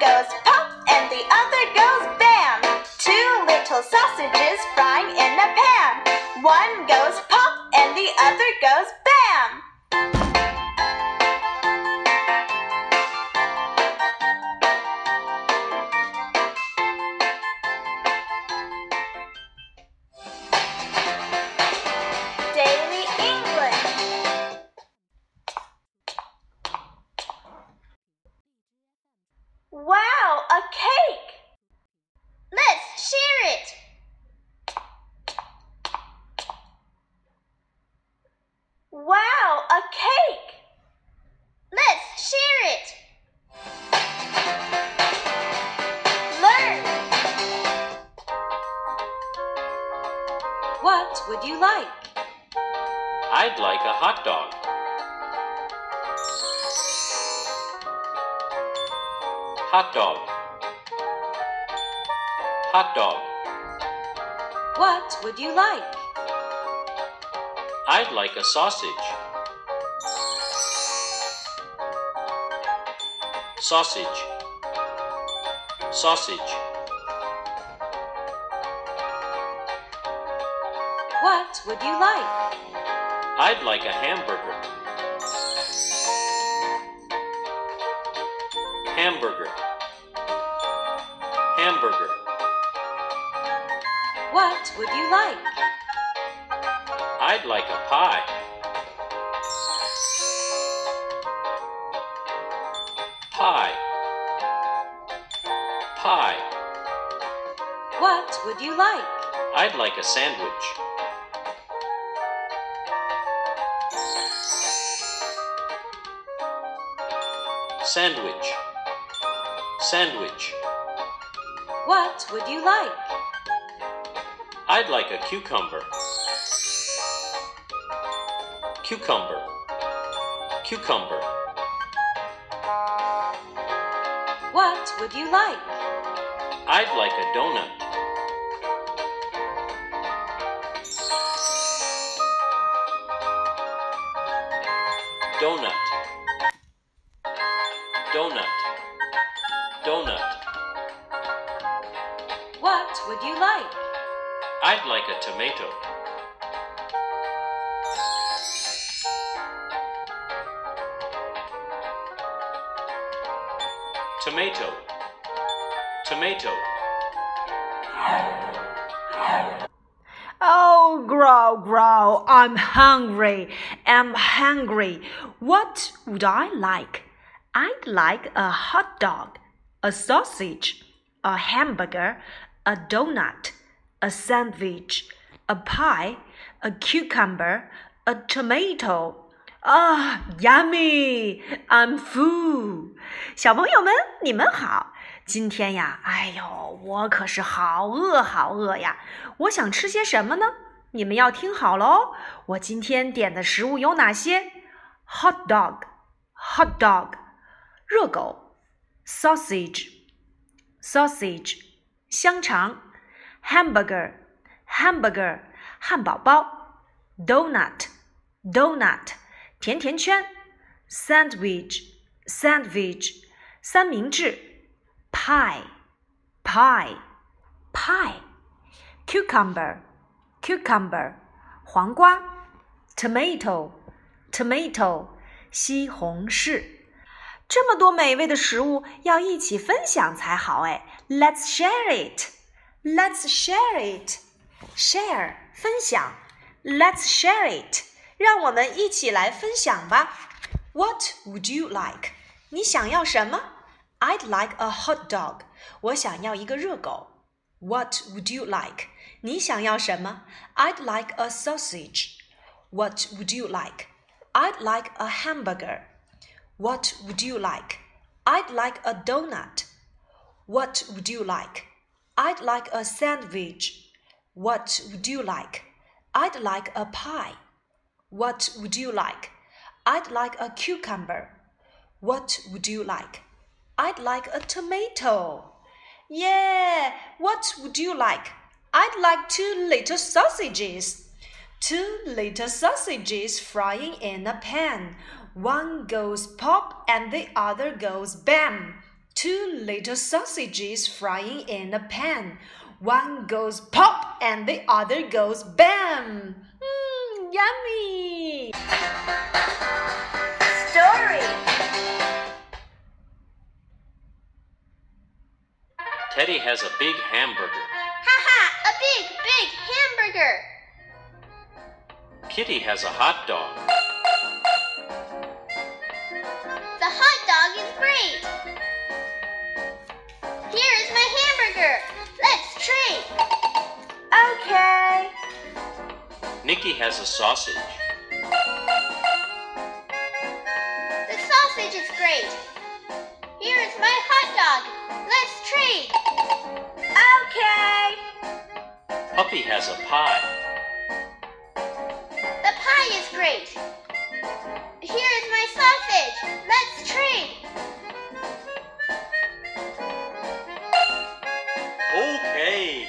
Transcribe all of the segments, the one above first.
goes would you like? I'd like a hot dog. Hot dog. Hot dog. What would you like? I'd like a sausage. Sausage. Sausage. What would you like? I'd like a hamburger. Hamburger. Hamburger. What would you like? I'd like a pie. Pie. Pie. What would you like? I'd like a sandwich. Sandwich. Sandwich. What would you like? I'd like a cucumber. Cucumber. Cucumber. What would you like? I'd like a donut. Donut. Donut. Donut. What would you like? I'd like a tomato. Tomato. Tomato. Oh, growl, growl. I'm hungry. I'm hungry. What would I like? I'd like a hot dog, a sausage, a hamburger, a donut, a sandwich, a pie, a cucumber, a tomato. Ah, yummy! I'm full. 小朋友们，你们好。今天呀，哎呦，我可是好饿好饿呀！我想吃些什么呢？你们要听好了哦。我今天点的食物有哪些？Hot dog，hot dog， 热狗；sausage，sausage，香肠；hamburger，hamburger，汉堡包；donut，donut，甜甜圈；sandwich，sandwich，三明治。pie, pie, pie, cucumber, cucumber, 黄瓜，tomato, tomato, 西红柿。这么多美味的食物要一起分享才好哎！Let's share it, let's share it, share 分享，Let's share it，让我们一起来分享吧。What would you like？你想要什么？I'd like a hot dog. 我想要一个热狗。What would you like? 你想要什么？I'd like a sausage. What would you like? I'd like a hamburger. What would you like? I'd like a donut. What would you like? I'd like a sandwich. What would you like? I'd like a pie. What would you like? I'd like a cucumber. What would you like? I'd like a tomato. Yeah, what would you like? I'd like two little sausages. Two little sausages frying in a pan. One goes pop and the other goes bam. Two little sausages frying in a pan. One goes pop and the other goes bam. Mmm, yummy. Story. Teddy has a big hamburger. Haha, a big, big hamburger. Kitty has a hot dog. Hot dog is great. Here is my hamburger. Let's trade. Okay. Nikki has a sausage. The sausage is great. Here is my hot dog. Let's trade. Okay. Puppy has a pie. The pie is great. Here is my sausage. Let's trade. Okay.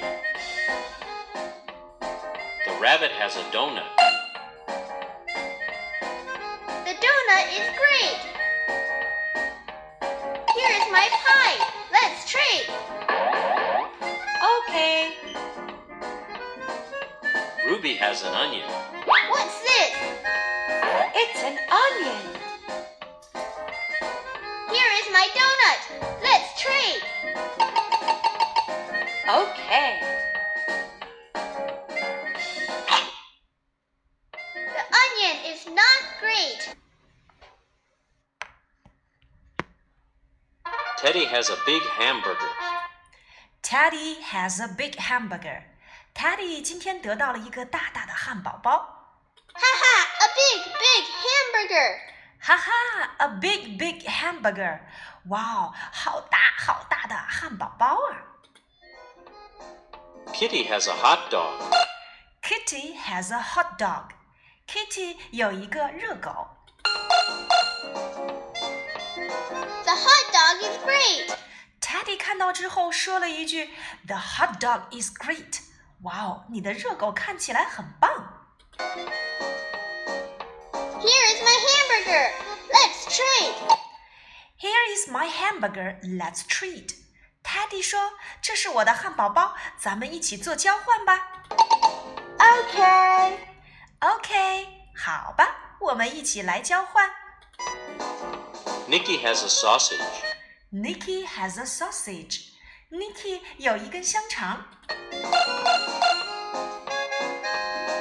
The rabbit has a donut. The donut is great. Here is my pie. Let's trade. Okay. Ruby has an onion. What's this? It's an onion. Here is my donut. has a big hamburger. Teddy has a big hamburger. Teddy 今天得到了一个大大的汉堡包。 Haha, a big, big hamburger. 哈哈，a big big hamburger！哇哦，好大好大的汉堡包啊 Kitty has a hot dog.！Kitty has a hot dog。Kitty 有一个热狗。 The hot dog is great. Teddy 看到之后说了一句：“The hot dog is great。”哇哦，你的热狗看起来很棒。 Here is my hamburger. Let's trade. Here is my hamburger. Let's trade. Teddy 说：“这是我的汉堡包，咱们一起做交换吧。 Okay. ”OK，好吧，我们一起来交换。 Nicky has a sausage. Nicky has a sausage. Nicky 有一根香肠。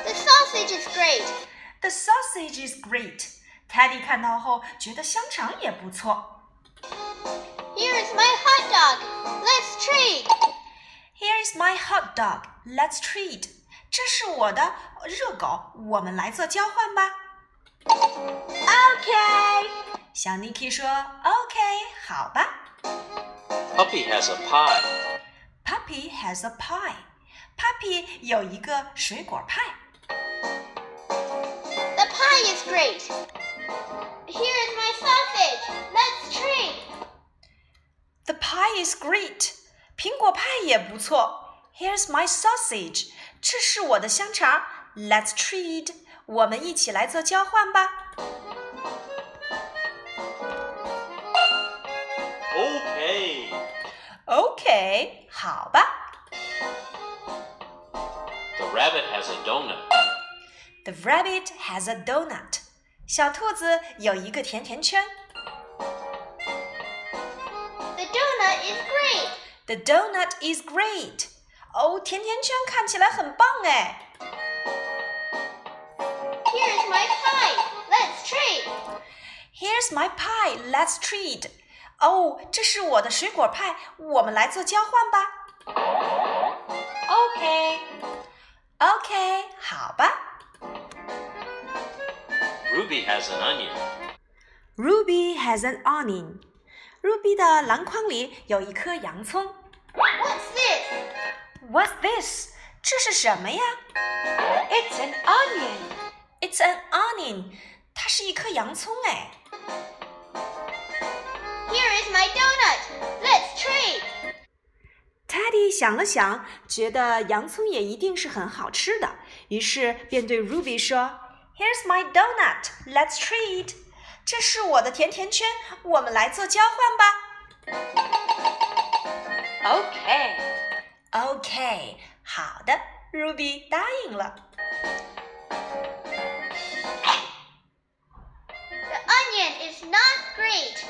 The sausage is great. The sausage is great. Teddy 看到后觉得香肠也不错。 Here is my hot dog. Let's trade. Here is my hot dog. Let's trade. 这是我的热狗，我们来做交换吧。 Okay. 小 Nikki 说：“OK，好吧。” Puppy has a pie. Puppy has a pie. Puppy 有一个水果派。The pie is great. Here is my sausage. Let's trade. The pie is great. 苹果派也不错。Here's my sausage. 这是我的香肠。Let's trade. 我们一起来做交换吧。Okay. OK，好吧。 The rabbit has a donut. The rabbit has a donut. 小兔子有一个甜甜圈。 The donut is great. The donut is great. 哦，甜甜圈看起来很棒哎。 Here is my pie. Let's trade. Here's my pie. Let's trade. 哦，这是我的水果派，我们来做交换吧。Okay. OK，好吧。Ruby has an onion. Ruby has an onion. Ruby 的篮筐里有一颗洋葱。What's this? What's this? 这是什么呀 It's an onion. It's an onion. 它是一颗洋葱哎。Here is my donut. Let's trade. Teddy 想了想，觉得洋葱也一定是很好吃的，于是便对 Ruby 说：“Here's my donut. Let's trade. 这是我的甜甜圈，我们来做交换吧。 Okay. OK，好的，Ruby 答应了。 The onion is not great.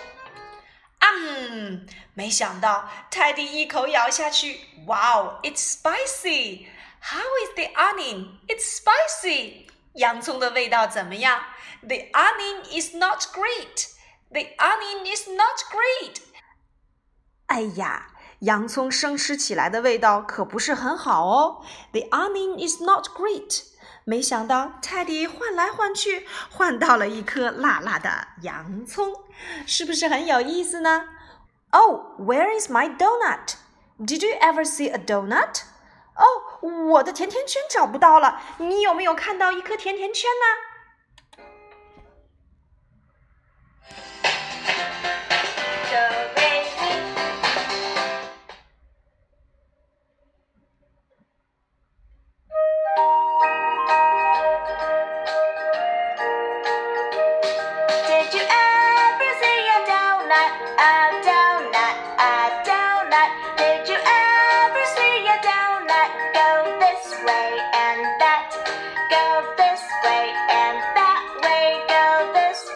嗯，没想到泰迪一口咬下去，Wow, it's spicy. How is the onion? It's spicy. 洋葱的味道怎么样？The onion is not great. The onion is not great. 哎呀，洋葱生吃起来的味道可不是很好哦。The onion is not great. 没想到泰迪换来换去，换到了一颗辣辣的洋葱，是不是很有意思呢？Oh, where is my donut? Did you ever see a donut? 哦，我的甜甜圈找不到了，你有没有看到一颗甜甜圈呢？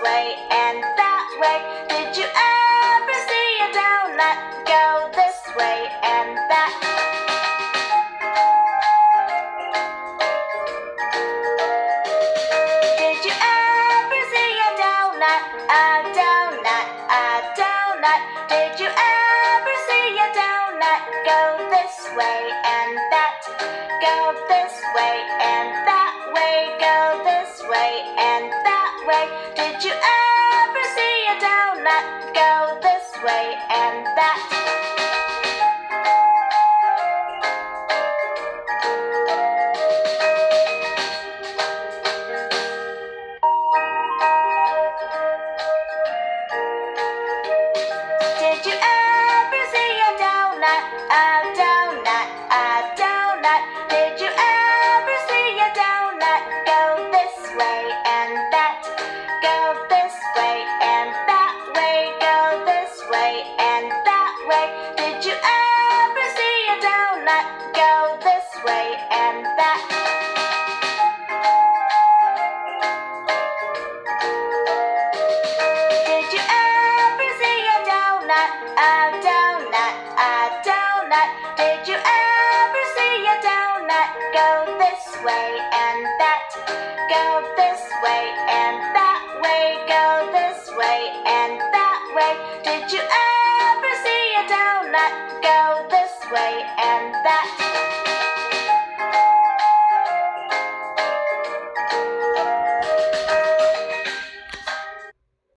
This donut, a donut. Did you ever see a donut? Go this way and that. Go this way